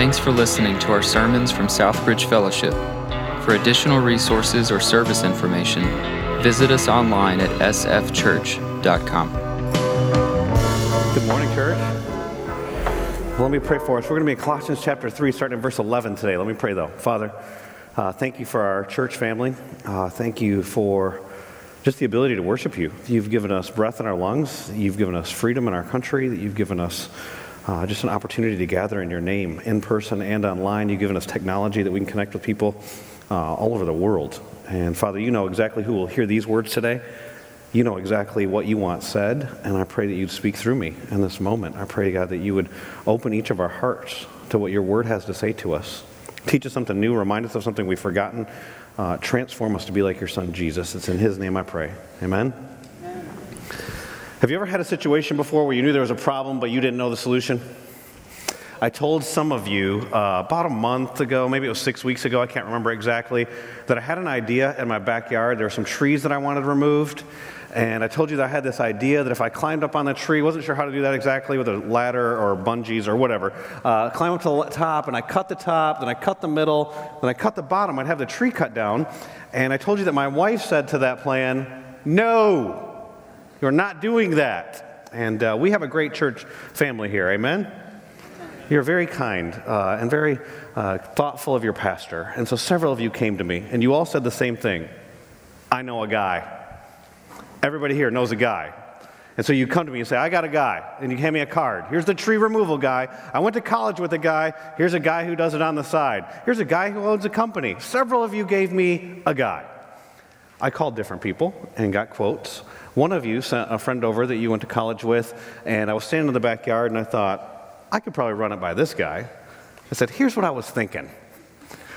Thanks for listening to our sermons from Southbridge Fellowship. For additional resources or service information, visit us online at sfchurch.com. Good morning, church. Well, let me pray for us. We're going to be in Colossians chapter 3, starting in verse 11 today. Let me pray, though. Father, uh, thank you for our church family. Uh, thank you for just the ability to worship you. You've given us breath in our lungs, you've given us freedom in our country, that you've given us uh, just an opportunity to gather in your name in person and online. You've given us technology that we can connect with people uh, all over the world. And Father, you know exactly who will hear these words today. You know exactly what you want said, and I pray that you'd speak through me in this moment. I pray, God, that you would open each of our hearts to what your word has to say to us. Teach us something new, remind us of something we've forgotten, uh, transform us to be like your son Jesus. It's in his name I pray. Amen. Have you ever had a situation before where you knew there was a problem, but you didn't know the solution? I told some of you uh, about a month ago, maybe it was six weeks ago, I can't remember exactly, that I had an idea in my backyard. There were some trees that I wanted removed. And I told you that I had this idea that if I climbed up on the tree, wasn't sure how to do that exactly with a ladder or bungees or whatever, uh, climb up to the top and I cut the top, then I cut the middle, then I cut the bottom, I'd have the tree cut down. And I told you that my wife said to that plan, no, you're not doing that. And uh, we have a great church family here, amen? You're very kind uh, and very uh, thoughtful of your pastor. And so several of you came to me, and you all said the same thing I know a guy. Everybody here knows a guy. And so you come to me and say, I got a guy. And you hand me a card. Here's the tree removal guy. I went to college with a guy. Here's a guy who does it on the side. Here's a guy who owns a company. Several of you gave me a guy. I called different people and got quotes. One of you sent a friend over that you went to college with, and I was standing in the backyard and I thought, I could probably run it by this guy. I said, Here's what I was thinking.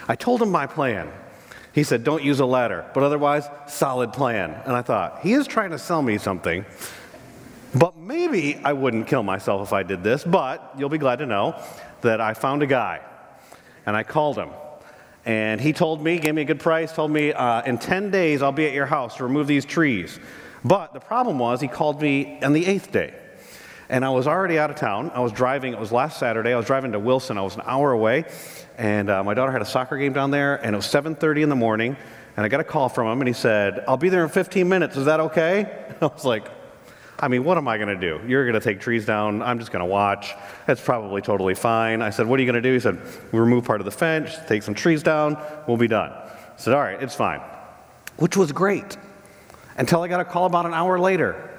I told him my plan. He said, Don't use a ladder, but otherwise, solid plan. And I thought, He is trying to sell me something, but maybe I wouldn't kill myself if I did this. But you'll be glad to know that I found a guy, and I called him. And he told me, gave me a good price, told me, uh, In 10 days, I'll be at your house to remove these trees. But the problem was, he called me on the eighth day. And I was already out of town. I was driving, it was last Saturday. I was driving to Wilson. I was an hour away. And uh, my daughter had a soccer game down there, and it was 7.30 in the morning. And I got a call from him, and he said, I'll be there in 15 minutes. Is that okay? I was like, I mean, what am I going to do? You're going to take trees down. I'm just going to watch. That's probably totally fine. I said, What are you going to do? He said, we remove part of the fence, take some trees down, we'll be done. I said, All right, it's fine. Which was great until I got a call about an hour later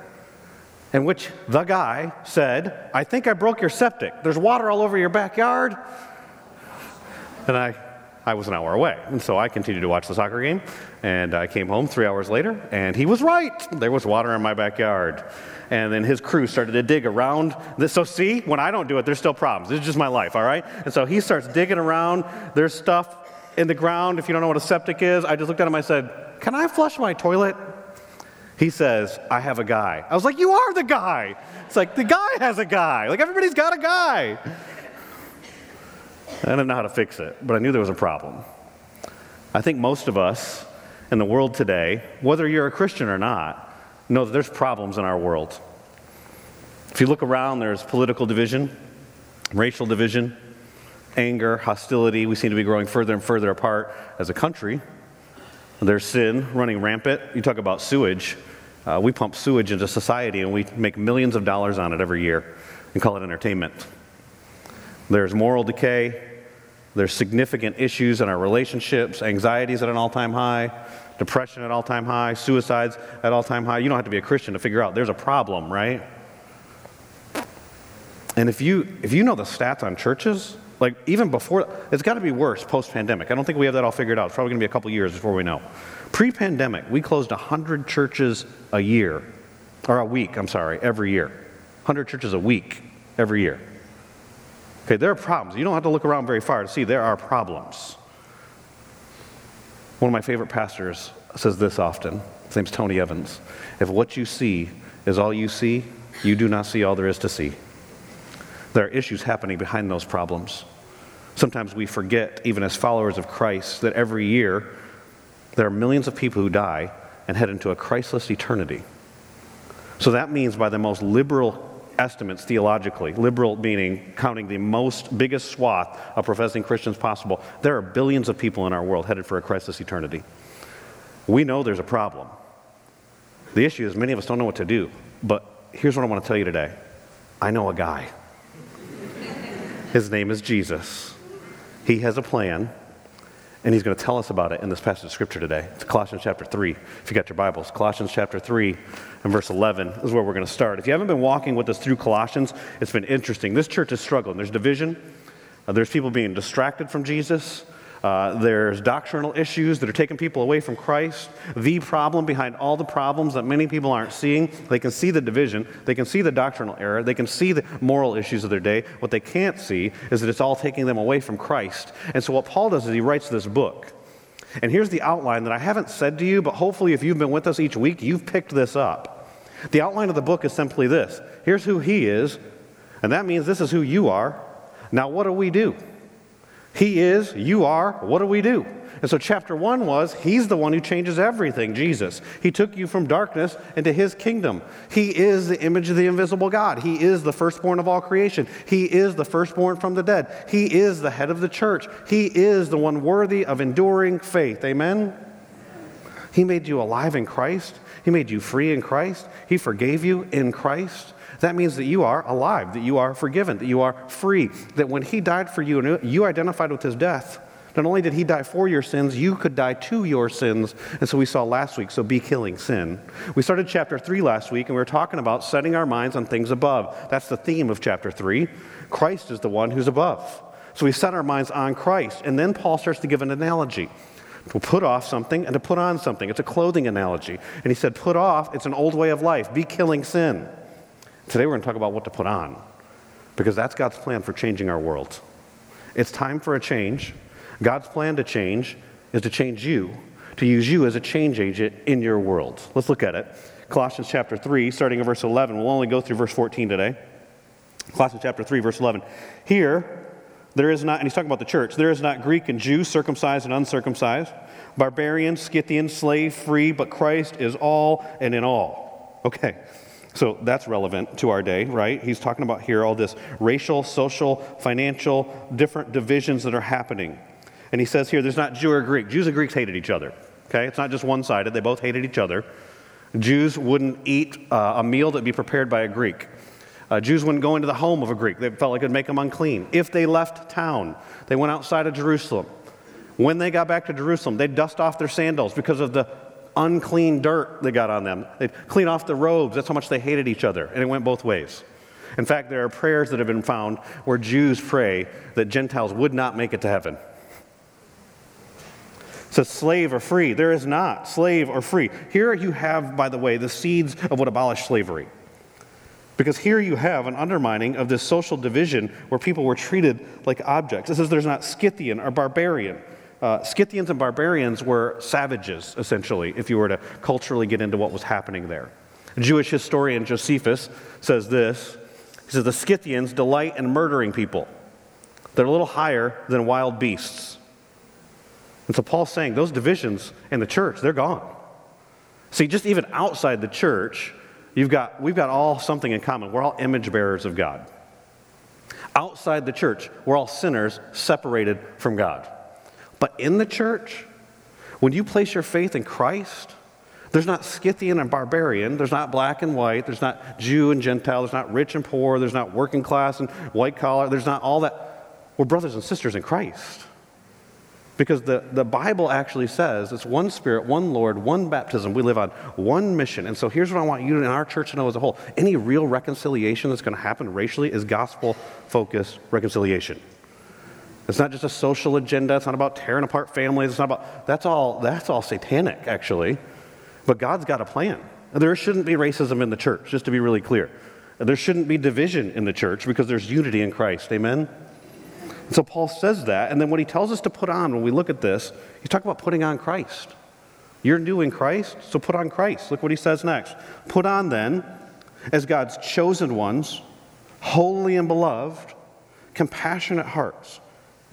in which the guy said, I think I broke your septic. There's water all over your backyard. And I, I was an hour away. And so I continued to watch the soccer game. And I came home three hours later, and he was right. There was water in my backyard. And then his crew started to dig around. This. So, see, when I don't do it, there's still problems. This is just my life, all right? And so he starts digging around. There's stuff in the ground. If you don't know what a septic is, I just looked at him. I said, Can I flush my toilet? He says, I have a guy. I was like, You are the guy. It's like, the guy has a guy. Like, everybody's got a guy. I didn't know how to fix it, but I knew there was a problem. I think most of us in the world today, whether you're a Christian or not, know that there's problems in our world. If you look around, there's political division, racial division, anger, hostility. We seem to be growing further and further apart as a country. There's sin running rampant. You talk about sewage. Uh, we pump sewage into society and we make millions of dollars on it every year and call it entertainment. There's moral decay. There's significant issues in our relationships, anxieties at an all time high, depression at all time high, suicides at all time high. You don't have to be a Christian to figure out there's a problem, right? And if you, if you know the stats on churches, like even before, it's got to be worse post pandemic. I don't think we have that all figured out. It's probably going to be a couple years before we know. Pre pandemic, we closed 100 churches a year, or a week, I'm sorry, every year. 100 churches a week every year. Okay, there are problems. You don't have to look around very far to see there are problems. One of my favorite pastors says this often. His name's Tony Evans. If what you see is all you see, you do not see all there is to see. There are issues happening behind those problems. Sometimes we forget, even as followers of Christ, that every year there are millions of people who die and head into a Christless eternity. So that means, by the most liberal estimates theologically, liberal meaning counting the most biggest swath of professing Christians possible, there are billions of people in our world headed for a Christless eternity. We know there's a problem. The issue is many of us don't know what to do. But here's what I want to tell you today I know a guy. His name is Jesus. He has a plan, and he's going to tell us about it in this passage of scripture today. It's Colossians chapter 3. If you got your Bibles, Colossians chapter 3 and verse 11 is where we're going to start. If you haven't been walking with us through Colossians, it's been interesting. This church is struggling. There's division, uh, there's people being distracted from Jesus. Uh, there's doctrinal issues that are taking people away from Christ. The problem behind all the problems that many people aren't seeing, they can see the division, they can see the doctrinal error, they can see the moral issues of their day. What they can't see is that it's all taking them away from Christ. And so, what Paul does is he writes this book. And here's the outline that I haven't said to you, but hopefully, if you've been with us each week, you've picked this up. The outline of the book is simply this here's who he is, and that means this is who you are. Now, what do we do? He is, you are, what do we do? And so, chapter one was He's the one who changes everything, Jesus. He took you from darkness into His kingdom. He is the image of the invisible God. He is the firstborn of all creation. He is the firstborn from the dead. He is the head of the church. He is the one worthy of enduring faith. Amen? He made you alive in Christ. He made you free in Christ. He forgave you in Christ. That means that you are alive, that you are forgiven, that you are free, that when He died for you and you identified with His death, not only did He die for your sins, you could die to your sins. And so we saw last week, so be killing sin. We started chapter 3 last week, and we were talking about setting our minds on things above. That's the theme of chapter 3. Christ is the one who's above. So we set our minds on Christ. And then Paul starts to give an analogy to put off something and to put on something. It's a clothing analogy. And he said, Put off, it's an old way of life. Be killing sin. Today we're going to talk about what to put on because that's God's plan for changing our world. It's time for a change. God's plan to change is to change you, to use you as a change agent in your world. Let's look at it. Colossians chapter 3, starting in verse 11. We'll only go through verse 14 today. Colossians chapter 3, verse 11. Here, there is not, and he's talking about the church, there is not Greek and Jew, circumcised and uncircumcised, barbarian, Scythian, slave, free, but Christ is all and in all. Okay, so that's relevant to our day, right? He's talking about here all this racial, social, financial, different divisions that are happening. And he says here there's not Jew or Greek. Jews and Greeks hated each other, okay? It's not just one sided, they both hated each other. Jews wouldn't eat uh, a meal that'd be prepared by a Greek. Uh, Jews wouldn't go into the home of a Greek. They felt like it would make them unclean. If they left town, they went outside of Jerusalem. When they got back to Jerusalem, they'd dust off their sandals because of the unclean dirt they got on them. They'd clean off the robes. That's how much they hated each other. And it went both ways. In fact, there are prayers that have been found where Jews pray that Gentiles would not make it to heaven. Says slave or free. There is not slave or free. Here you have, by the way, the seeds of what abolished slavery. Because here you have an undermining of this social division where people were treated like objects. It says there's not Scythian or barbarian. Uh, Scythians and barbarians were savages, essentially, if you were to culturally get into what was happening there. Jewish historian Josephus says this He says, The Scythians delight in murdering people, they're a little higher than wild beasts. And so Paul's saying those divisions in the church, they're gone. See, just even outside the church, you've got, we've got all something in common. We're all image bearers of God. Outside the church, we're all sinners separated from God. But in the church, when you place your faith in Christ, there's not Scythian and barbarian. There's not black and white. There's not Jew and Gentile. There's not rich and poor. There's not working class and white collar. There's not all that. We're brothers and sisters in Christ. Because the, the Bible actually says it's one Spirit, one Lord, one baptism. We live on one mission. And so here's what I want you and our church to know as a whole any real reconciliation that's going to happen racially is gospel focused reconciliation. It's not just a social agenda. It's not about tearing apart families. It's not about, that's all, that's all satanic, actually. But God's got a plan. There shouldn't be racism in the church, just to be really clear. There shouldn't be division in the church because there's unity in Christ. Amen? And so Paul says that. And then what he tells us to put on when we look at this, he's talking about putting on Christ. You're new in Christ, so put on Christ. Look what he says next. Put on then, as God's chosen ones, holy and beloved, compassionate hearts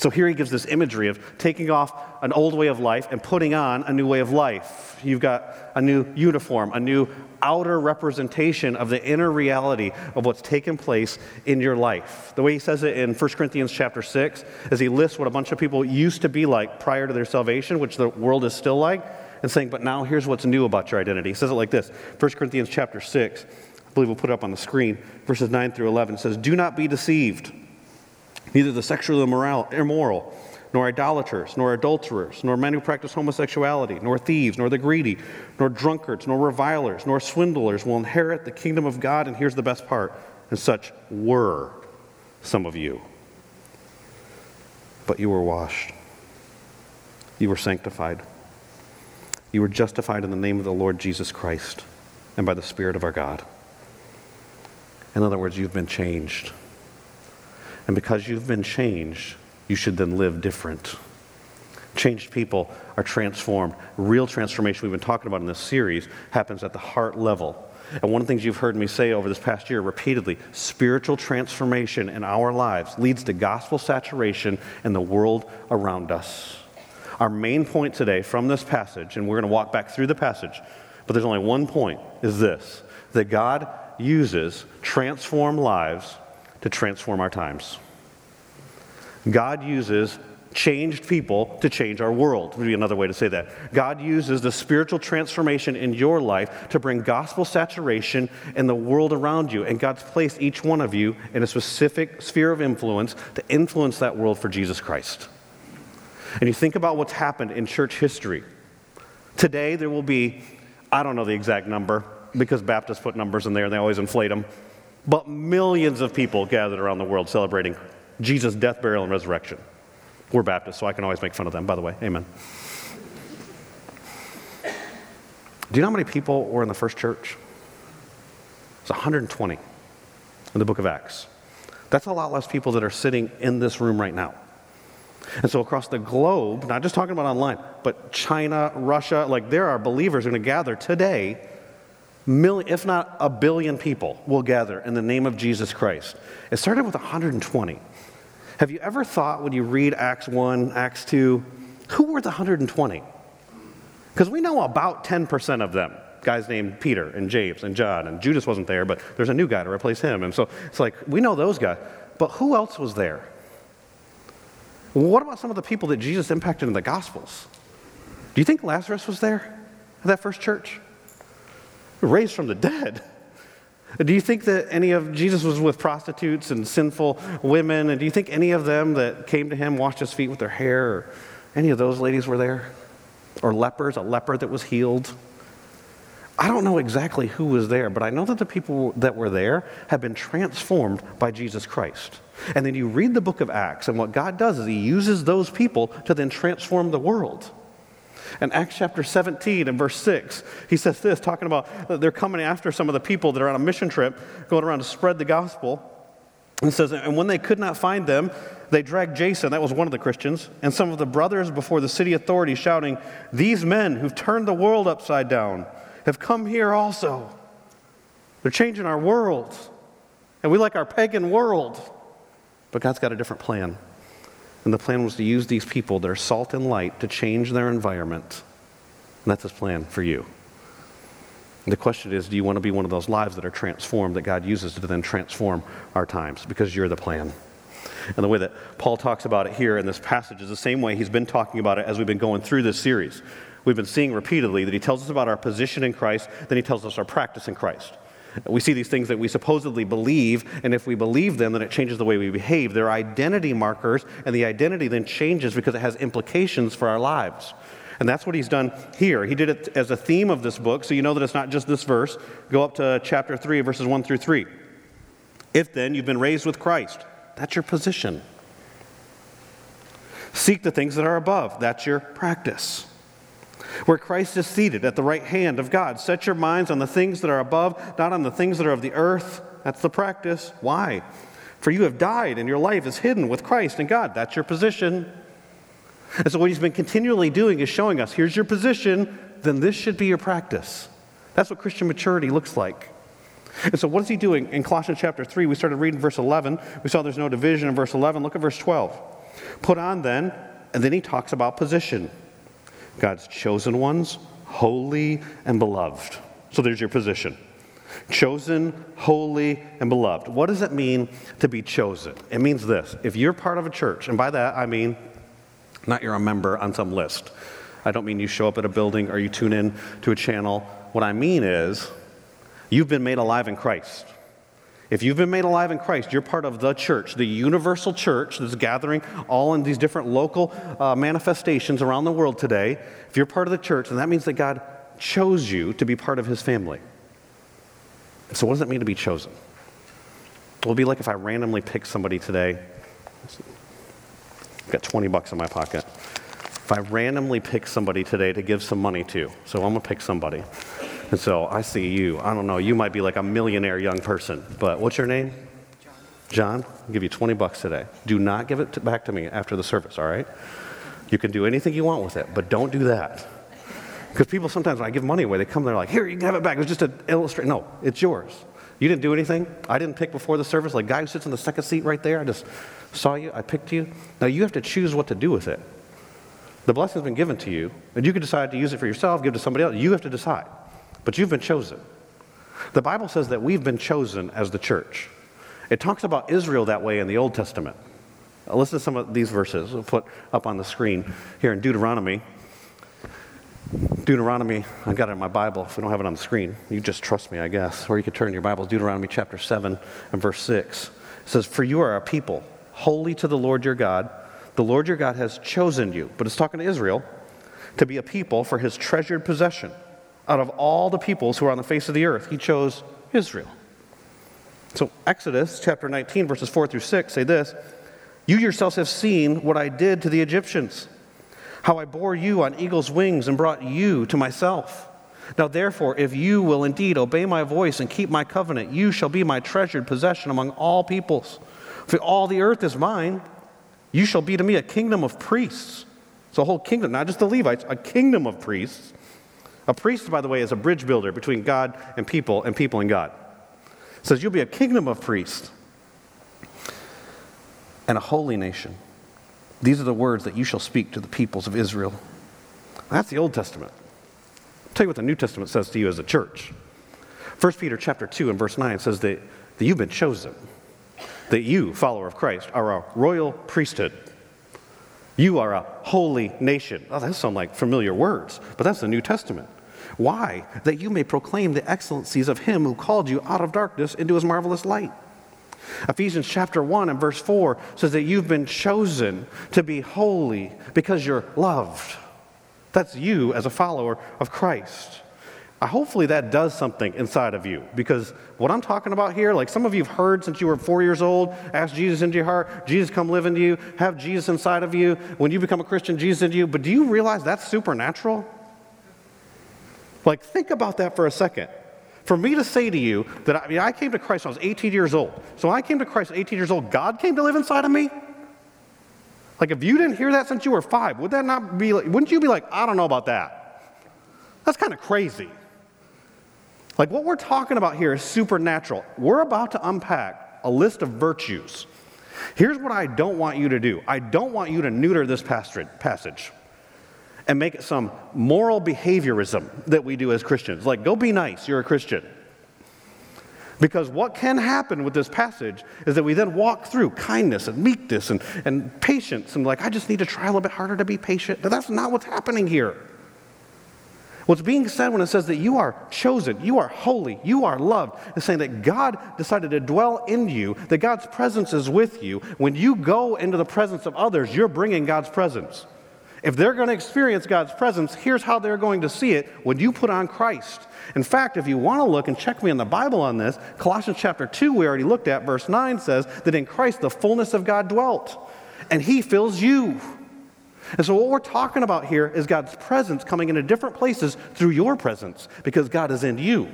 So here he gives this imagery of taking off an old way of life and putting on a new way of life. You've got a new uniform, a new outer representation of the inner reality of what's taken place in your life. The way he says it in 1 Corinthians chapter 6 is he lists what a bunch of people used to be like prior to their salvation, which the world is still like, and saying, but now here's what's new about your identity. He says it like this 1 Corinthians chapter 6, I believe we'll put it up on the screen, verses 9 through 11 It says, Do not be deceived. Neither the sexually immoral, immoral, nor idolaters, nor adulterers, nor men who practice homosexuality, nor thieves, nor the greedy, nor drunkards, nor revilers, nor swindlers will inherit the kingdom of God. And here's the best part and such were some of you. But you were washed, you were sanctified, you were justified in the name of the Lord Jesus Christ and by the Spirit of our God. In other words, you've been changed. And because you've been changed, you should then live different. Changed people are transformed. Real transformation we've been talking about in this series happens at the heart level. And one of the things you've heard me say over this past year repeatedly spiritual transformation in our lives leads to gospel saturation in the world around us. Our main point today from this passage, and we're going to walk back through the passage, but there's only one point, is this that God uses transformed lives to transform our times. God uses changed people to change our world, would be another way to say that. God uses the spiritual transformation in your life to bring gospel saturation in the world around you. And God's placed each one of you in a specific sphere of influence to influence that world for Jesus Christ. And you think about what's happened in church history. Today, there will be, I don't know the exact number, because Baptists put numbers in there and they always inflate them. But millions of people gathered around the world celebrating Jesus' death, burial, and resurrection. We're Baptists, so I can always make fun of them, by the way. Amen. Do you know how many people were in the first church? It's 120 in the book of Acts. That's a lot less people that are sitting in this room right now. And so, across the globe, not just talking about online, but China, Russia, like there are believers going to gather today million, if not a billion people will gather in the name of Jesus Christ. It started with 120. Have you ever thought when you read Acts 1, Acts 2, who were the 120? Because we know about 10% of them. Guys named Peter and James and John, and Judas wasn't there, but there's a new guy to replace him. And so it's like, we know those guys. But who else was there? What about some of the people that Jesus impacted in the Gospels? Do you think Lazarus was there at that first church? Raised from the dead. Do you think that any of Jesus was with prostitutes and sinful women? And do you think any of them that came to him washed his feet with their hair? Or any of those ladies were there? Or lepers, a leper that was healed? I don't know exactly who was there, but I know that the people that were there have been transformed by Jesus Christ. And then you read the book of Acts, and what God does is He uses those people to then transform the world. In Acts chapter 17 and verse 6, he says this, talking about they're coming after some of the people that are on a mission trip, going around to spread the gospel. And says, and when they could not find them, they dragged Jason, that was one of the Christians, and some of the brothers before the city authorities, shouting, These men who've turned the world upside down have come here also. They're changing our world. And we like our pagan world. But God's got a different plan. And the plan was to use these people, their salt and light, to change their environment. And that's his plan for you. The question is do you want to be one of those lives that are transformed, that God uses to then transform our times? Because you're the plan. And the way that Paul talks about it here in this passage is the same way he's been talking about it as we've been going through this series. We've been seeing repeatedly that he tells us about our position in Christ, then he tells us our practice in Christ. We see these things that we supposedly believe, and if we believe them, then it changes the way we behave. They're identity markers, and the identity then changes because it has implications for our lives. And that's what he's done here. He did it as a theme of this book, so you know that it's not just this verse. Go up to chapter 3, verses 1 through 3. If then you've been raised with Christ, that's your position. Seek the things that are above, that's your practice where Christ is seated at the right hand of God. Set your minds on the things that are above, not on the things that are of the earth. That's the practice. Why? For you have died, and your life is hidden with Christ in God. That's your position. And so, what he's been continually doing is showing us here's your position, then this should be your practice. That's what Christian maturity looks like. And so, what is he doing? In Colossians chapter 3, we started reading verse 11. We saw there's no division in verse 11. Look at verse 12. Put on then, and then he talks about position God's chosen ones, holy and beloved. So, there's your position. Chosen, holy, and beloved. What does it mean to be chosen? It means this if you're part of a church, and by that I mean not you're a member on some list. I don't mean you show up at a building or you tune in to a channel. What I mean is you've been made alive in Christ. If you've been made alive in Christ, you're part of the church, the universal church that's gathering all in these different local uh, manifestations around the world today. If you're part of the church, then that means that God chose you to be part of his family. So, what does it mean to be chosen? It'll be like if I randomly pick somebody today. I've got 20 bucks in my pocket. If I randomly pick somebody today to give some money to, so I'm gonna pick somebody. And so I see you. I don't know, you might be like a millionaire young person, but what's your name? John. John, I'll give you 20 bucks today. Do not give it to, back to me after the service, all right? You can do anything you want with it, but don't do that. Because people sometimes, when I give money away, they come, they're like, here, you can have it back. It was just an illustration. No, it's yours. You didn't do anything. I didn't pick before the service. Like, guy who sits in the second seat right there, I just saw you, I picked you. Now you have to choose what to do with it. The blessing's been given to you, and you can decide to use it for yourself, give it to somebody else. You have to decide. But you've been chosen. The Bible says that we've been chosen as the church. It talks about Israel that way in the Old Testament. listen to some of these verses. We'll put up on the screen here in Deuteronomy. Deuteronomy, I got it in my Bible. If we don't have it on the screen, you just trust me, I guess. Or you could turn your Bibles, Deuteronomy chapter 7 and verse 6. It says, For you are a people holy to the Lord your God. The Lord your God has chosen you, but it's talking to Israel, to be a people for his treasured possession. Out of all the peoples who are on the face of the earth, he chose Israel. So, Exodus chapter 19, verses 4 through 6 say this You yourselves have seen what I did to the Egyptians how I bore you on eagle's wings and brought you to myself. Now, therefore, if you will indeed obey my voice and keep my covenant, you shall be my treasured possession among all peoples. For all the earth is mine, you shall be to me a kingdom of priests. It's a whole kingdom, not just the Levites, a kingdom of priests. A priest, by the way, is a bridge builder between God and people and people and God. It says, You'll be a kingdom of priests and a holy nation. These are the words that you shall speak to the peoples of Israel. That's the Old Testament. I'll tell you what the New Testament says to you as a church. 1 Peter chapter 2 and verse 9 says that, that you've been chosen, that you, follower of Christ, are a royal priesthood. You are a holy nation. Oh, that sound like familiar words, but that's the New Testament. Why? That you may proclaim the excellencies of him who called you out of darkness into his marvelous light. Ephesians chapter 1 and verse 4 says that you've been chosen to be holy because you're loved. That's you as a follower of Christ. Uh, hopefully that does something inside of you because what I'm talking about here, like some of you have heard since you were four years old, ask Jesus into your heart, Jesus come live into you, have Jesus inside of you. When you become a Christian, Jesus into you. But do you realize that's supernatural? Like, think about that for a second. For me to say to you that I, mean, I came to Christ when I was 18 years old. So when I came to Christ at 18 years old, God came to live inside of me? Like, if you didn't hear that since you were five, would that not be like, wouldn't you be like, I don't know about that? That's kind of crazy. Like, what we're talking about here is supernatural. We're about to unpack a list of virtues. Here's what I don't want you to do I don't want you to neuter this passage and make it some moral behaviorism that we do as Christians. Like, go be nice, you're a Christian. Because what can happen with this passage is that we then walk through kindness and meekness and, and patience and, like, I just need to try a little bit harder to be patient. But that's not what's happening here. What's being said when it says that you are chosen, you are holy, you are loved, is saying that God decided to dwell in you, that God's presence is with you. When you go into the presence of others, you're bringing God's presence. If they're going to experience God's presence, here's how they're going to see it when you put on Christ. In fact, if you want to look and check me in the Bible on this, Colossians chapter 2, we already looked at, verse 9 says that in Christ the fullness of God dwelt, and He fills you. And so, what we're talking about here is God's presence coming into different places through your presence because God is in you.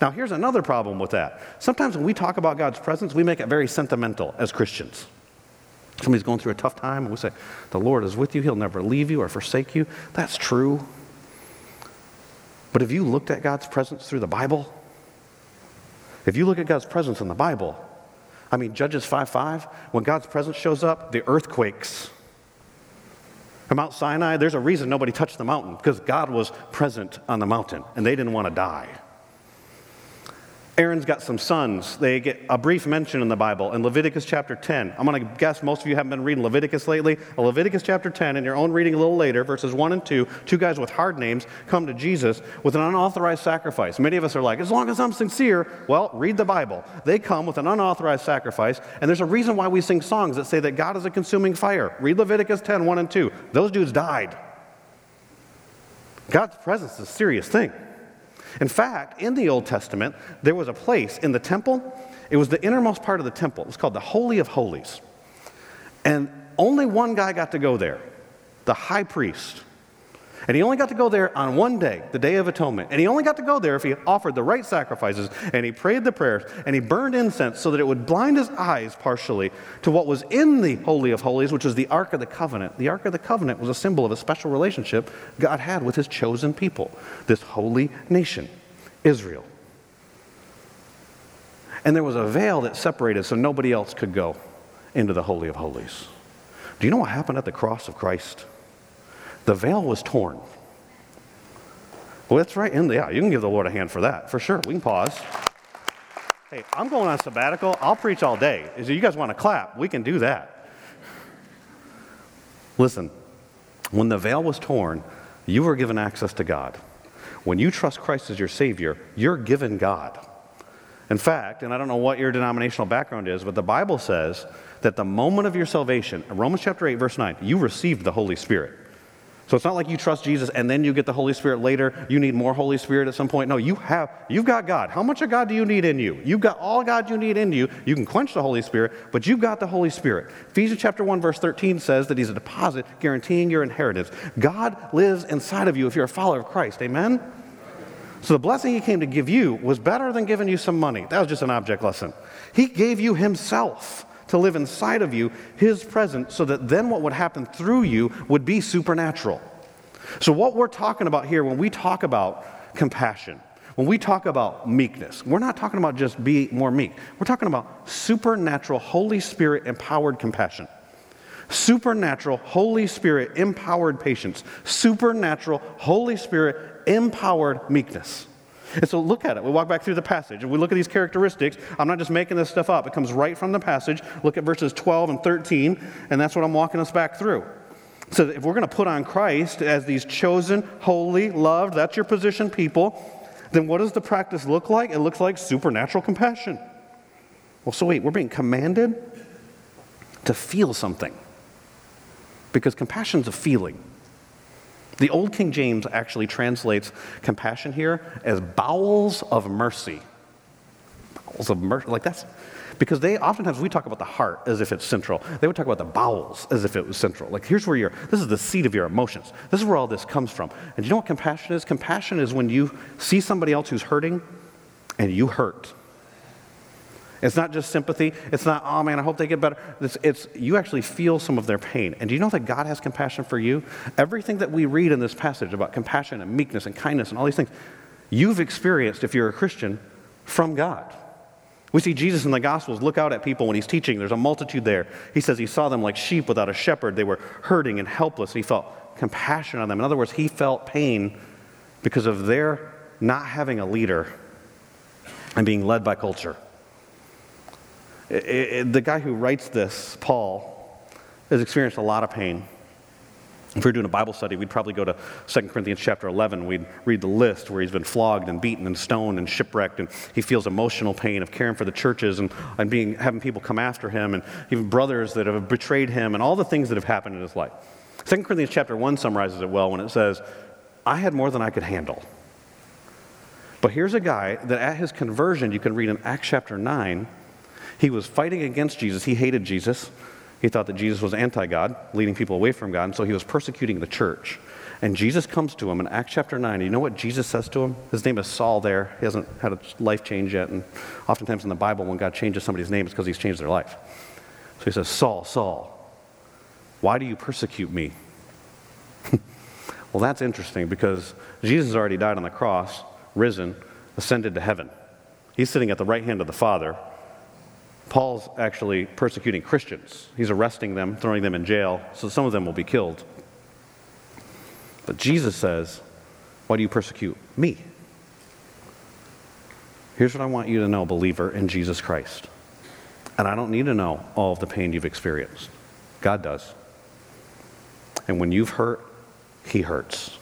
Now, here's another problem with that. Sometimes when we talk about God's presence, we make it very sentimental as Christians. Somebody's going through a tough time, and we say, The Lord is with you. He'll never leave you or forsake you. That's true. But have you looked at God's presence through the Bible? If you look at God's presence in the Bible, I mean, Judges 5 5, when God's presence shows up, the earth quakes. At Mount Sinai, there's a reason nobody touched the mountain because God was present on the mountain and they didn't want to die. Aaron's got some sons. They get a brief mention in the Bible in Leviticus chapter 10. I'm going to guess most of you haven't been reading Leviticus lately. Leviticus chapter 10, in your own reading a little later, verses 1 and 2, two guys with hard names come to Jesus with an unauthorized sacrifice. Many of us are like, as long as I'm sincere, well, read the Bible. They come with an unauthorized sacrifice, and there's a reason why we sing songs that say that God is a consuming fire. Read Leviticus 10, 1 and 2. Those dudes died. God's presence is a serious thing. In fact, in the Old Testament, there was a place in the temple, it was the innermost part of the temple. It was called the Holy of Holies. And only one guy got to go there the high priest. And he only got to go there on one day, the Day of Atonement. And he only got to go there if he offered the right sacrifices and he prayed the prayers and he burned incense so that it would blind his eyes partially to what was in the Holy of Holies, which was the Ark of the Covenant. The Ark of the Covenant was a symbol of a special relationship God had with his chosen people, this holy nation, Israel. And there was a veil that separated so nobody else could go into the Holy of Holies. Do you know what happened at the cross of Christ? The veil was torn. Well, that's right. In the, yeah, you can give the Lord a hand for that, for sure. We can pause. Hey, I'm going on sabbatical. I'll preach all day. If you guys want to clap, we can do that. Listen, when the veil was torn, you were given access to God. When you trust Christ as your Savior, you're given God. In fact, and I don't know what your denominational background is, but the Bible says that the moment of your salvation, Romans chapter 8, verse 9, you received the Holy Spirit. So it's not like you trust Jesus and then you get the Holy Spirit later. You need more Holy Spirit at some point. No, you have, you've got God. How much of God do you need in you? You've got all God you need in you. You can quench the Holy Spirit, but you've got the Holy Spirit. Ephesians chapter 1, verse 13 says that He's a deposit guaranteeing your inheritance. God lives inside of you if you're a follower of Christ. Amen? So the blessing He came to give you was better than giving you some money. That was just an object lesson. He gave you Himself to live inside of you, His presence, so that then what would happen through you would be supernatural. So, what we're talking about here when we talk about compassion, when we talk about meekness, we're not talking about just be more meek. We're talking about supernatural, Holy Spirit empowered compassion. Supernatural, Holy Spirit empowered patience. Supernatural, Holy Spirit empowered meekness. And so look at it. We walk back through the passage we look at these characteristics. I'm not just making this stuff up, it comes right from the passage. Look at verses 12 and 13, and that's what I'm walking us back through. So if we're going to put on Christ as these chosen, holy, loved, that's your position people, then what does the practice look like? It looks like supernatural compassion. Well, so wait, we're being commanded to feel something because compassion's a feeling. The Old King James actually translates compassion here as bowels of mercy. Bowels of mercy. Like that's because they oftentimes we talk about the heart as if it's central. They would talk about the bowels as if it was central. Like here's where you're, this is the seat of your emotions. This is where all this comes from. And you know what compassion is? Compassion is when you see somebody else who's hurting and you hurt. It's not just sympathy. It's not, oh man, I hope they get better. It's, it's, you actually feel some of their pain. And do you know that God has compassion for you? Everything that we read in this passage about compassion and meekness and kindness and all these things, you've experienced, if you're a Christian, from God. We see Jesus in the Gospels look out at people when he's teaching. There's a multitude there. He says he saw them like sheep without a shepherd. They were hurting and helpless. He felt compassion on them. In other words, he felt pain because of their not having a leader and being led by culture. It, it, the guy who writes this, Paul, has experienced a lot of pain. If we were doing a Bible study, we'd probably go to 2 Corinthians chapter 11. We'd read the list where he's been flogged and beaten and stoned and shipwrecked, and he feels emotional pain of caring for the churches and, and being, having people come after him, and even brothers that have betrayed him, and all the things that have happened in his life. 2 Corinthians chapter 1 summarizes it well when it says, I had more than I could handle. But here's a guy that at his conversion, you can read in Acts chapter 9, he was fighting against Jesus. He hated Jesus. He thought that Jesus was anti God, leading people away from God, and so he was persecuting the church. And Jesus comes to him in Acts chapter 9. You know what Jesus says to him? His name is Saul there. He hasn't had a life change yet. And oftentimes in the Bible, when God changes somebody's name, it's because he's changed their life. So he says, Saul, Saul, why do you persecute me? Well, that's interesting because Jesus already died on the cross, risen, ascended to heaven. He's sitting at the right hand of the Father. Paul's actually persecuting Christians. He's arresting them, throwing them in jail, so some of them will be killed. But Jesus says, Why do you persecute me? Here's what I want you to know, believer in Jesus Christ. And I don't need to know all of the pain you've experienced. God does. And when you've hurt, He hurts.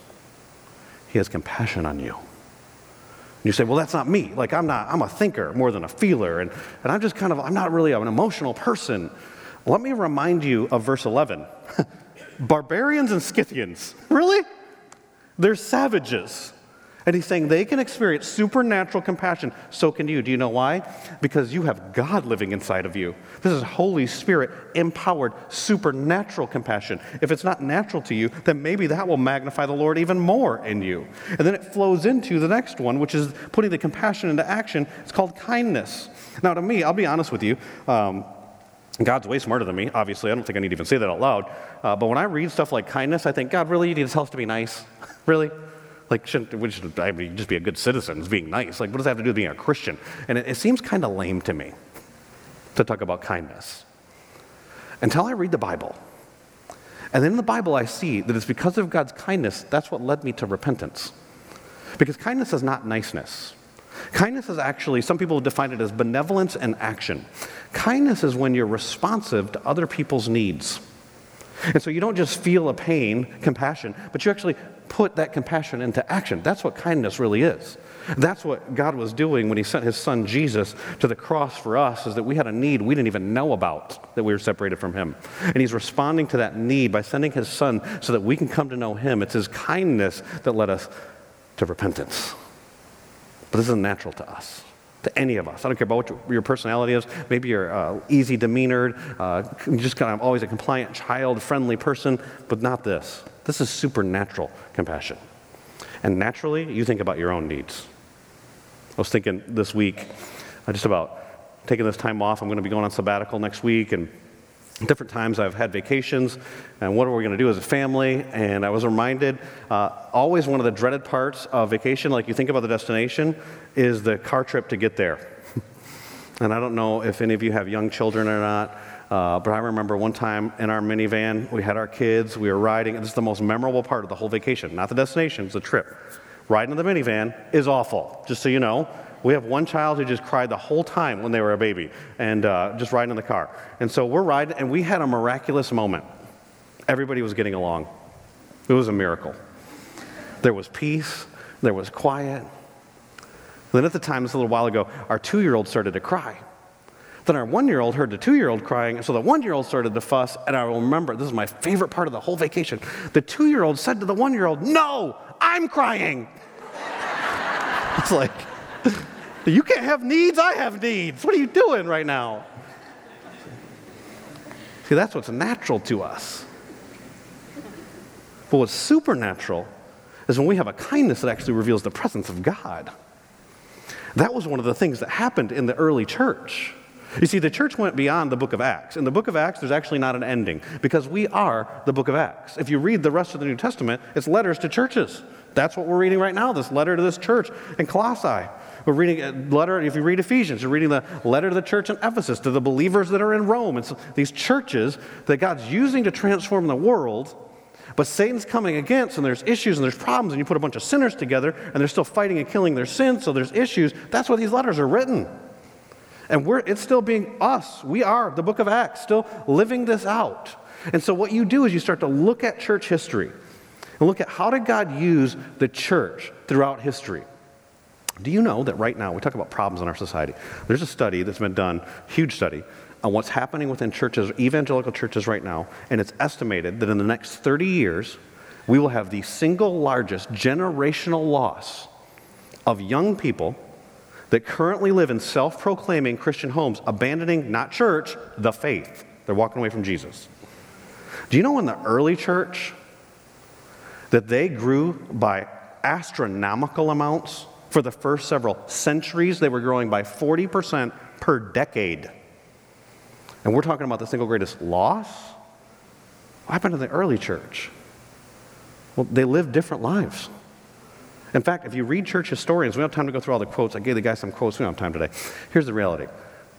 He has compassion on you. You say, well, that's not me. Like, I'm not, I'm a thinker more than a feeler. And, and I'm just kind of, I'm not really an emotional person. Let me remind you of verse 11. Barbarians and Scythians. Really? They're savages. And he's saying they can experience supernatural compassion. So can you. Do you know why? Because you have God living inside of you. This is Holy Spirit empowered supernatural compassion. If it's not natural to you, then maybe that will magnify the Lord even more in you. And then it flows into the next one, which is putting the compassion into action. It's called kindness. Now, to me, I'll be honest with you. Um, God's way smarter than me, obviously. I don't think I need to even say that out loud. Uh, but when I read stuff like kindness, I think, God, really? You need us to be nice? really? Like, shouldn't, we I mean, just be a good citizen, being nice. Like, what does that have to do with being a Christian? And it, it seems kind of lame to me to talk about kindness until I read the Bible. And then in the Bible, I see that it's because of God's kindness that's what led me to repentance. Because kindness is not niceness. Kindness is actually, some people define it as benevolence and action. Kindness is when you're responsive to other people's needs. And so you don't just feel a pain, compassion, but you actually put that compassion into action. That's what kindness really is. That's what God was doing when he sent his son Jesus to the cross for us is that we had a need we didn't even know about that we were separated from him. And he's responding to that need by sending his son so that we can come to know him. It's his kindness that led us to repentance. But this is natural to us to any of us. I don't care about what your personality is. Maybe you're uh, easy demeanored, uh, just kind of always a compliant child, friendly person, but not this. This is supernatural compassion. And naturally, you think about your own needs. I was thinking this week uh, just about taking this time off. I'm going to be going on sabbatical next week, and different times I've had vacations, and what are we going to do as a family? And I was reminded uh, always one of the dreaded parts of vacation, like you think about the destination, is the car trip to get there. and I don't know if any of you have young children or not. Uh, but I remember one time in our minivan, we had our kids, we were riding, and this is the most memorable part of the whole vacation, not the destination, it's the trip. Riding in the minivan is awful, just so you know. We have one child who just cried the whole time when they were a baby and uh, just riding in the car. And so we're riding, and we had a miraculous moment. Everybody was getting along. It was a miracle. There was peace, there was quiet. Then at the time, this a little while ago, our two year old started to cry. Then our one year old heard the two year old crying, and so the one year old started to fuss. And I will remember, this is my favorite part of the whole vacation. The two year old said to the one year old, No, I'm crying. it's like, You can't have needs, I have needs. What are you doing right now? See, that's what's natural to us. But what's supernatural is when we have a kindness that actually reveals the presence of God. That was one of the things that happened in the early church. You see, the church went beyond the book of Acts. In the book of Acts, there's actually not an ending because we are the book of Acts. If you read the rest of the New Testament, it's letters to churches. That's what we're reading right now, this letter to this church in Colossae. We're reading a letter, if you read Ephesians, you're reading the letter to the church in Ephesus, to the believers that are in Rome. It's these churches that God's using to transform the world, but Satan's coming against, and there's issues and there's problems, and you put a bunch of sinners together, and they're still fighting and killing their sins, so there's issues. That's why these letters are written. And we're, it's still being us. We are, the book of Acts, still living this out. And so what you do is you start to look at church history and look at how did God use the church throughout history. Do you know that right now, we talk about problems in our society. There's a study that's been done, huge study, on what's happening within churches, evangelical churches right now, and it's estimated that in the next 30 years, we will have the single largest generational loss of young people that currently live in self proclaiming Christian homes, abandoning not church, the faith. They're walking away from Jesus. Do you know in the early church that they grew by astronomical amounts? For the first several centuries, they were growing by 40% per decade. And we're talking about the single greatest loss? What happened to the early church? Well, they lived different lives. In fact, if you read church historians, we don't have time to go through all the quotes. I gave the guy some quotes. We don't have time today. Here's the reality.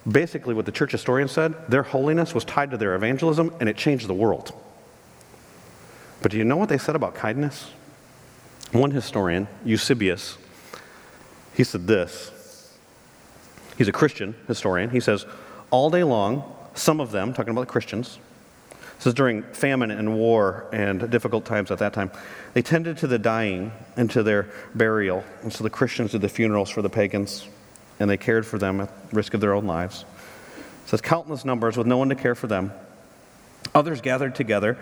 Basically, what the church historians said, their holiness was tied to their evangelism, and it changed the world. But do you know what they said about kindness? One historian, Eusebius, he said this. He's a Christian historian. He says, All day long, some of them, talking about the Christians, this is during famine and war and difficult times at that time. They tended to the dying and to their burial. And so the Christians did the funerals for the pagans, and they cared for them at risk of their own lives. It says countless numbers with no one to care for them. Others gathered together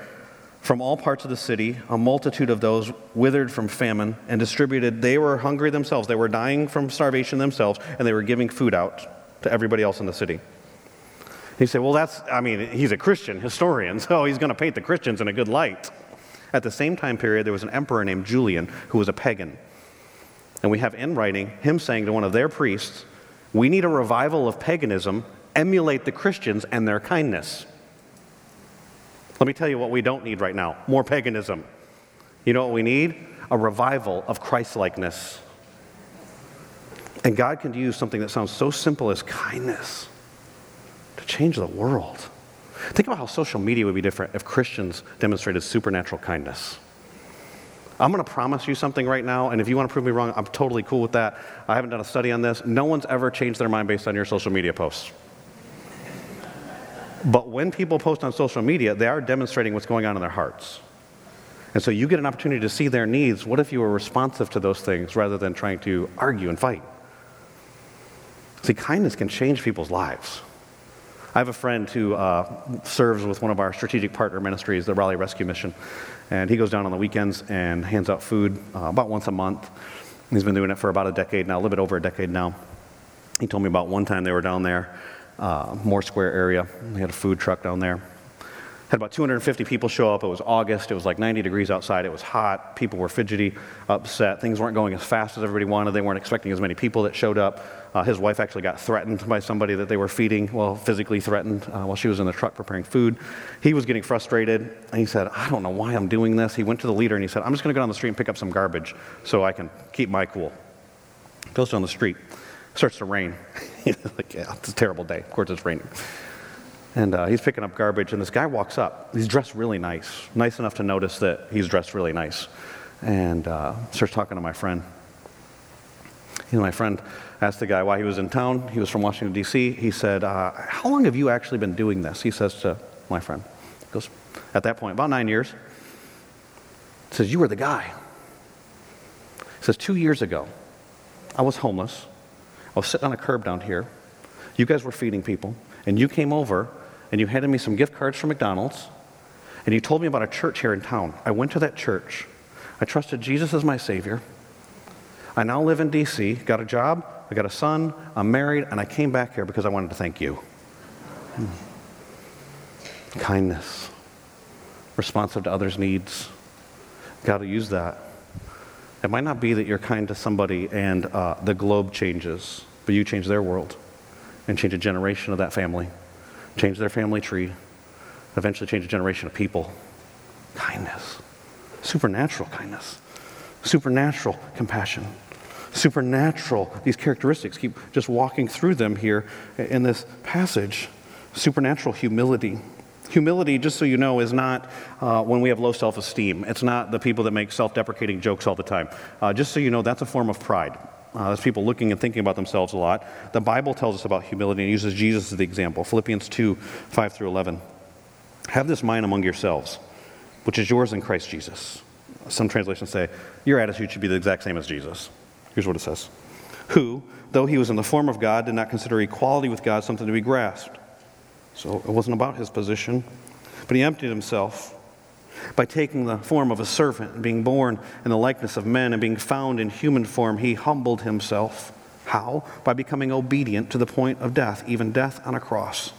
from all parts of the city, a multitude of those withered from famine and distributed. They were hungry themselves. They were dying from starvation themselves, and they were giving food out to everybody else in the city. He said, Well, that's, I mean, he's a Christian historian, so he's going to paint the Christians in a good light. At the same time period, there was an emperor named Julian who was a pagan. And we have in writing him saying to one of their priests, We need a revival of paganism, emulate the Christians and their kindness. Let me tell you what we don't need right now more paganism. You know what we need? A revival of Christlikeness. And God can use something that sounds so simple as kindness to change the world. Think about how social media would be different if Christians demonstrated supernatural kindness. I'm going to promise you something right now, and if you want to prove me wrong, I'm totally cool with that. I haven't done a study on this. No one's ever changed their mind based on your social media posts. But when people post on social media, they are demonstrating what's going on in their hearts. And so you get an opportunity to see their needs. What if you were responsive to those things rather than trying to argue and fight? See, kindness can change people's lives. I have a friend who uh, serves with one of our strategic partner ministries, the Raleigh Rescue Mission. And he goes down on the weekends and hands out food uh, about once a month. He's been doing it for about a decade now, a little bit over a decade now. He told me about one time they were down there, uh, Moore Square area. They had a food truck down there. Had about 250 people show up. It was August. It was like 90 degrees outside. It was hot. People were fidgety, upset. Things weren't going as fast as everybody wanted. They weren't expecting as many people that showed up. Uh, his wife actually got threatened by somebody that they were feeding, well, physically threatened uh, while she was in the truck preparing food. He was getting frustrated. And he said, I don't know why I'm doing this. He went to the leader and he said, I'm just going to go down the street and pick up some garbage so I can keep my cool. Goes down the street. Starts to rain. Like, yeah, it's a terrible day. Of course, it's raining. And uh, he's picking up garbage, and this guy walks up. He's dressed really nice, nice enough to notice that he's dressed really nice. And uh, starts talking to my friend. You know, my friend asked the guy why he was in town. He was from Washington, D.C. He said, uh, How long have you actually been doing this? He says to my friend. He goes, At that point, about nine years. He says, You were the guy. He says, Two years ago, I was homeless. I was sitting on a curb down here. You guys were feeding people, and you came over and you handed me some gift cards from McDonald's, and you told me about a church here in town. I went to that church. I trusted Jesus as my Savior. I now live in D.C., got a job, I got a son, I'm married, and I came back here because I wanted to thank you. Hmm. Kindness, responsive to others' needs. Got to use that. It might not be that you're kind to somebody and uh, the globe changes, but you change their world and change a generation of that family change their family tree, eventually change a generation of people. Kindness, supernatural kindness, supernatural compassion, supernatural, these characteristics keep just walking through them here in this passage. Supernatural humility. Humility, just so you know, is not uh, when we have low self esteem. It's not the people that make self deprecating jokes all the time. Uh, just so you know, that's a form of pride. Uh, there's people looking and thinking about themselves a lot. The Bible tells us about humility and uses Jesus as the example. Philippians 2 5 through 11. Have this mind among yourselves, which is yours in Christ Jesus. Some translations say, Your attitude should be the exact same as Jesus. Here's what it says Who, though he was in the form of God, did not consider equality with God something to be grasped. So it wasn't about his position, but he emptied himself by taking the form of a servant and being born in the likeness of men and being found in human form, he humbled himself. How? By becoming obedient to the point of death, even death on a cross.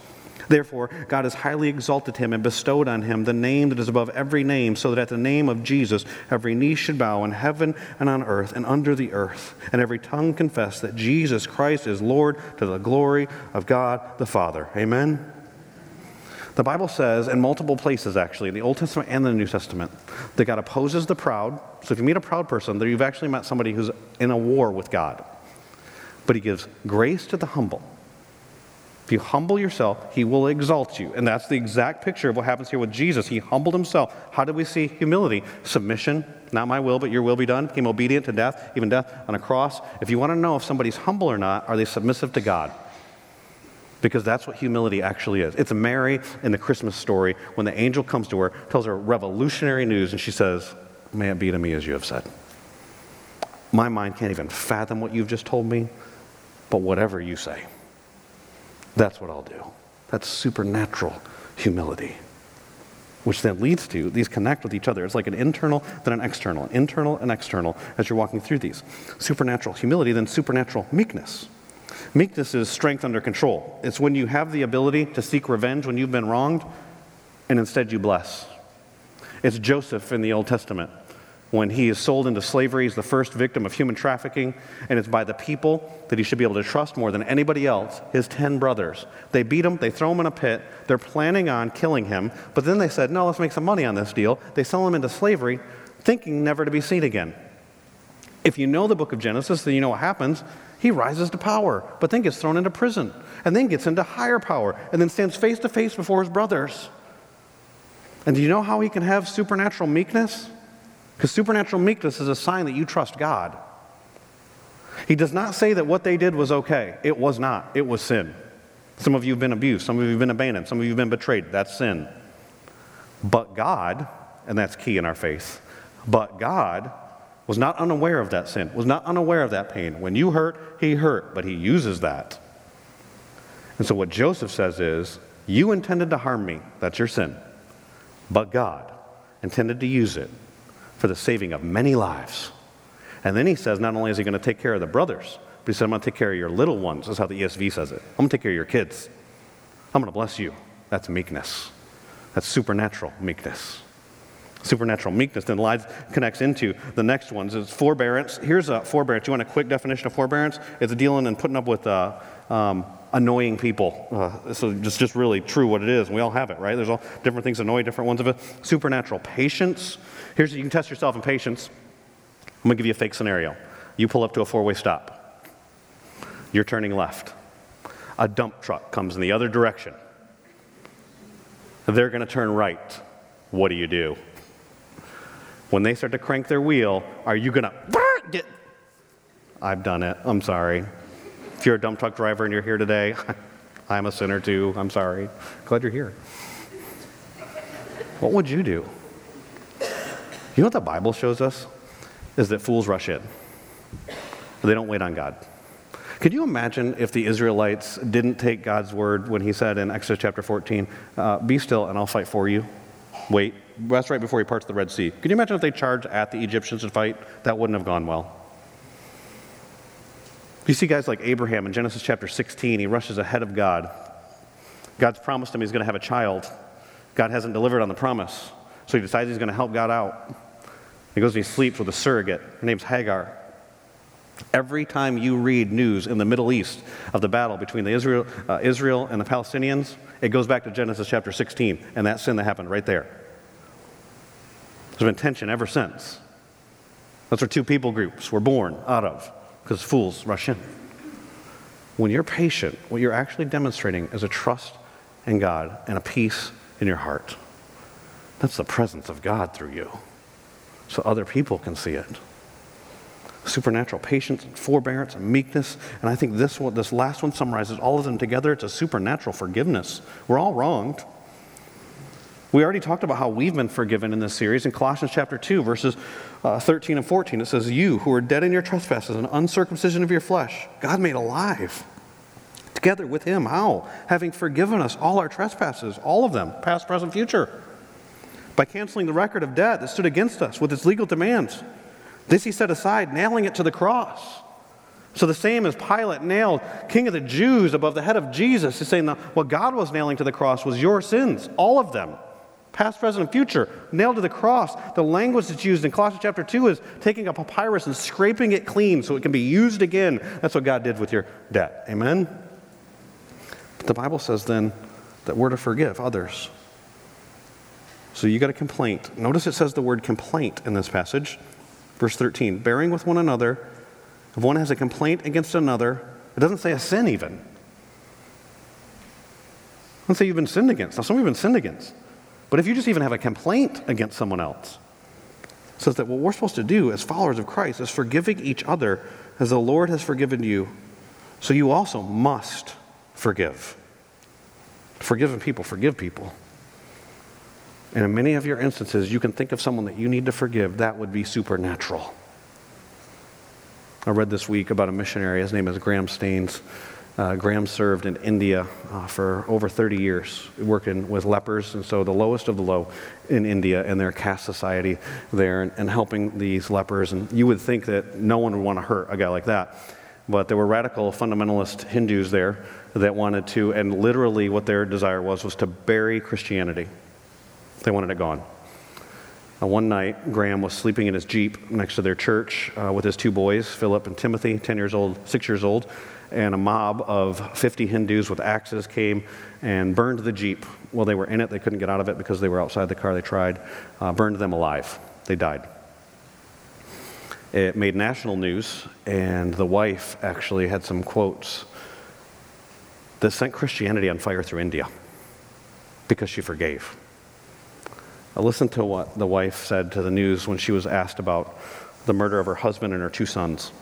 Therefore, God has highly exalted him and bestowed on him the name that is above every name, so that at the name of Jesus every knee should bow in heaven and on earth and under the earth, and every tongue confess that Jesus Christ is Lord to the glory of God the Father. Amen. The Bible says in multiple places, actually, in the Old Testament and the New Testament, that God opposes the proud. So if you meet a proud person, you've actually met somebody who's in a war with God. But He gives grace to the humble. If you humble yourself, He will exalt you. And that's the exact picture of what happens here with Jesus. He humbled Himself. How do we see humility? Submission, not my will, but your will be done. Became obedient to death, even death on a cross. If you want to know if somebody's humble or not, are they submissive to God? Because that's what humility actually is. It's Mary in the Christmas story when the angel comes to her, tells her revolutionary news, and she says, May it be to me as you have said. My mind can't even fathom what you've just told me, but whatever you say, that's what I'll do. That's supernatural humility, which then leads to these connect with each other. It's like an internal, then an external, internal and external as you're walking through these. Supernatural humility, then supernatural meekness. Meekness is strength under control. It's when you have the ability to seek revenge when you've been wronged, and instead you bless. It's Joseph in the Old Testament. When he is sold into slavery, he's the first victim of human trafficking, and it's by the people that he should be able to trust more than anybody else, his 10 brothers. They beat him, they throw him in a pit, they're planning on killing him, but then they said, No, let's make some money on this deal. They sell him into slavery, thinking never to be seen again. If you know the book of Genesis, then you know what happens. He rises to power, but then gets thrown into prison, and then gets into higher power, and then stands face to face before his brothers. And do you know how he can have supernatural meekness? Because supernatural meekness is a sign that you trust God. He does not say that what they did was okay. It was not. It was sin. Some of you have been abused. Some of you have been abandoned. Some of you have been betrayed. That's sin. But God, and that's key in our faith, but God was not unaware of that sin, was not unaware of that pain. When you hurt, he hurt, but he uses that. And so what Joseph says is, You intended to harm me, that's your sin. But God intended to use it for the saving of many lives. And then he says, not only is he going to take care of the brothers, but he said, I'm going to take care of your little ones. That's how the ESV says it. I'm going to take care of your kids. I'm going to bless you. That's meekness. That's supernatural meekness. Supernatural meekness then lies, connects into the next ones. It's forbearance. Here's a forbearance. You want a quick definition of forbearance? It's dealing and putting up with uh, um, annoying people. Uh, so just, just really true what it is. We all have it, right? There's all different things annoy different ones of it. Supernatural patience. Here's you can test yourself in patience. I'm going to give you a fake scenario. You pull up to a four way stop. You're turning left. A dump truck comes in the other direction. They're going to turn right. What do you do? When they start to crank their wheel, are you going to get? I've done it. I'm sorry. If you're a dump truck driver and you're here today, I'm a sinner too. I'm sorry. Glad you're here. What would you do? You know what the Bible shows us? Is that fools rush in. They don't wait on God. Could you imagine if the Israelites didn't take God's word when he said in Exodus chapter 14, uh, Be still and I'll fight for you? Wait, that's right before he parts the Red Sea. Can you imagine if they charged at the Egyptians to fight? That wouldn't have gone well. You see guys like Abraham in Genesis chapter 16, he rushes ahead of God. God's promised him he's going to have a child. God hasn't delivered on the promise. So he decides he's going to help God out. He goes and he sleeps with a surrogate. Her name's Hagar. Every time you read news in the Middle East of the battle between the Israel, uh, Israel and the Palestinians, it goes back to Genesis chapter 16 and that sin that happened right there. There's been tension ever since. That's where two people groups were born out of, because fools rush in. When you're patient, what you're actually demonstrating is a trust in God and a peace in your heart. That's the presence of God through you, so other people can see it. Supernatural patience, and forbearance, and meekness. And I think this one, this last one summarizes all of them together. It's a supernatural forgiveness. We're all wronged. We already talked about how we've been forgiven in this series. In Colossians chapter 2, verses uh, 13 and 14, it says, You who are dead in your trespasses and uncircumcision of your flesh, God made alive together with him. How? Having forgiven us all our trespasses, all of them, past, present, future, by canceling the record of debt that stood against us with its legal demands. This he set aside, nailing it to the cross. So the same as Pilate nailed King of the Jews above the head of Jesus, he's saying what God was nailing to the cross was your sins, all of them past, present, and future, nailed to the cross. The language that's used in Colossians chapter 2 is taking a papyrus and scraping it clean so it can be used again. That's what God did with your debt. Amen? But the Bible says then that we're to forgive others. So you got a complaint. Notice it says the word complaint in this passage. Verse 13, bearing with one another. If one has a complaint against another, it doesn't say a sin even. Let's say you've been sinned against. Now, some of you have been sinned against. But if you just even have a complaint against someone else, says that what we're supposed to do as followers of Christ is forgiving each other as the Lord has forgiven you. So you also must forgive. Forgiven people forgive people. And in many of your instances, you can think of someone that you need to forgive. That would be supernatural. I read this week about a missionary. His name is Graham Staines. Uh, Graham served in India uh, for over 30 years, working with lepers, and so the lowest of the low in India and their caste society there, and, and helping these lepers. And you would think that no one would want to hurt a guy like that. But there were radical fundamentalist Hindus there that wanted to, and literally what their desire was, was to bury Christianity. They wanted it gone. Uh, one night, Graham was sleeping in his Jeep next to their church uh, with his two boys, Philip and Timothy, 10 years old, 6 years old and a mob of 50 Hindus with axes came and burned the Jeep. While they were in it, they couldn't get out of it because they were outside the car. They tried, uh, burned them alive. They died. It made national news, and the wife actually had some quotes that sent Christianity on fire through India because she forgave. I listened to what the wife said to the news when she was asked about the murder of her husband and her two sons.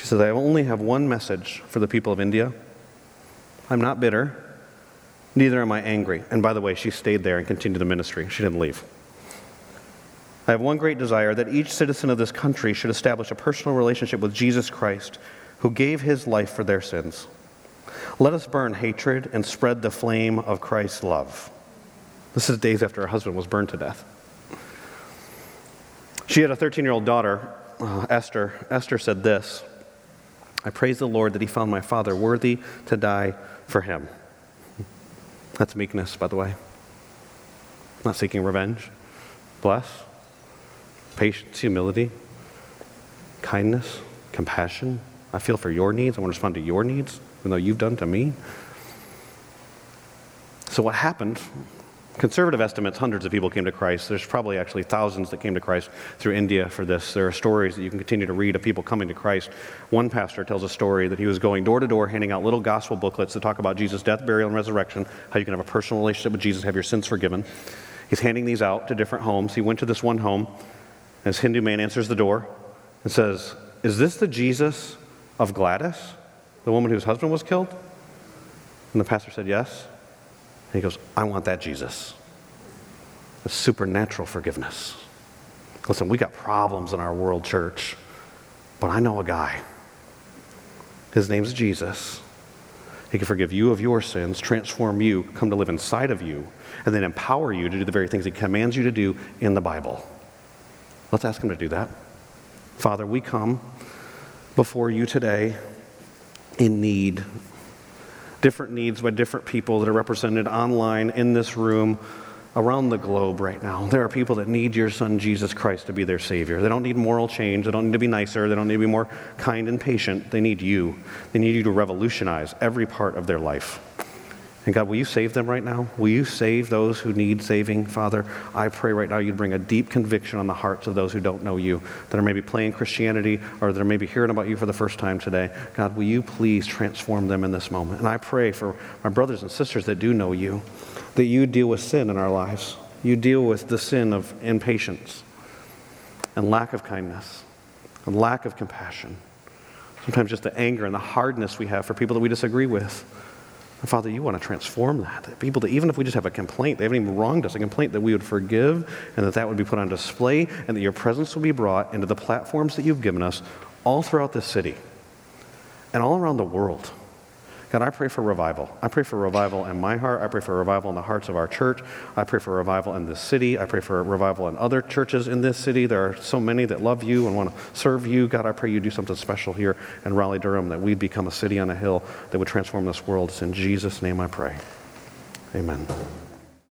She says, I only have one message for the people of India. I'm not bitter, neither am I angry. And by the way, she stayed there and continued the ministry. She didn't leave. I have one great desire that each citizen of this country should establish a personal relationship with Jesus Christ, who gave his life for their sins. Let us burn hatred and spread the flame of Christ's love. This is days after her husband was burned to death. She had a 13 year old daughter, uh, Esther. Esther said this I praise the Lord that he found my father worthy to die for him. That's meekness, by the way. Not seeking revenge. Bless. Patience, humility, kindness, compassion. I feel for your needs. I want to respond to your needs, even though you've done to me. So, what happened Conservative estimates, hundreds of people came to Christ. There's probably actually thousands that came to Christ through India for this. There are stories that you can continue to read of people coming to Christ. One pastor tells a story that he was going door to door handing out little gospel booklets that talk about Jesus' death, burial, and resurrection, how you can have a personal relationship with Jesus, have your sins forgiven. He's handing these out to different homes. He went to this one home. This Hindu man answers the door and says, Is this the Jesus of Gladys, the woman whose husband was killed? And the pastor said, Yes. And he goes, I want that Jesus. A supernatural forgiveness. Listen, we got problems in our world church, but I know a guy. His name's Jesus. He can forgive you of your sins, transform you, come to live inside of you, and then empower you to do the very things He commands you to do in the Bible. Let's ask Him to do that. Father, we come before you today in need different needs by different people that are represented online in this room around the globe right now. There are people that need your son Jesus Christ to be their Savior. They don't need moral change. They don't need to be nicer. They don't need to be more kind and patient. They need you. They need you to revolutionize every part of their life. And God, will you save them right now? Will you save those who need saving, Father? I pray right now you'd bring a deep conviction on the hearts of those who don't know you, that are maybe playing Christianity or that are maybe hearing about you for the first time today. God, will you please transform them in this moment? And I pray for my brothers and sisters that do know you, that you deal with sin in our lives. You deal with the sin of impatience and lack of kindness and lack of compassion. Sometimes just the anger and the hardness we have for people that we disagree with. And Father, you want to transform that. that. People that even if we just have a complaint, they haven't even wronged us, a complaint that we would forgive and that that would be put on display and that your presence will be brought into the platforms that you've given us all throughout this city and all around the world. God, I pray for revival. I pray for revival in my heart. I pray for revival in the hearts of our church. I pray for revival in this city. I pray for revival in other churches in this city. There are so many that love you and want to serve you. God, I pray you do something special here in Raleigh, Durham, that we'd become a city on a hill that would transform this world. It's in Jesus' name I pray. Amen.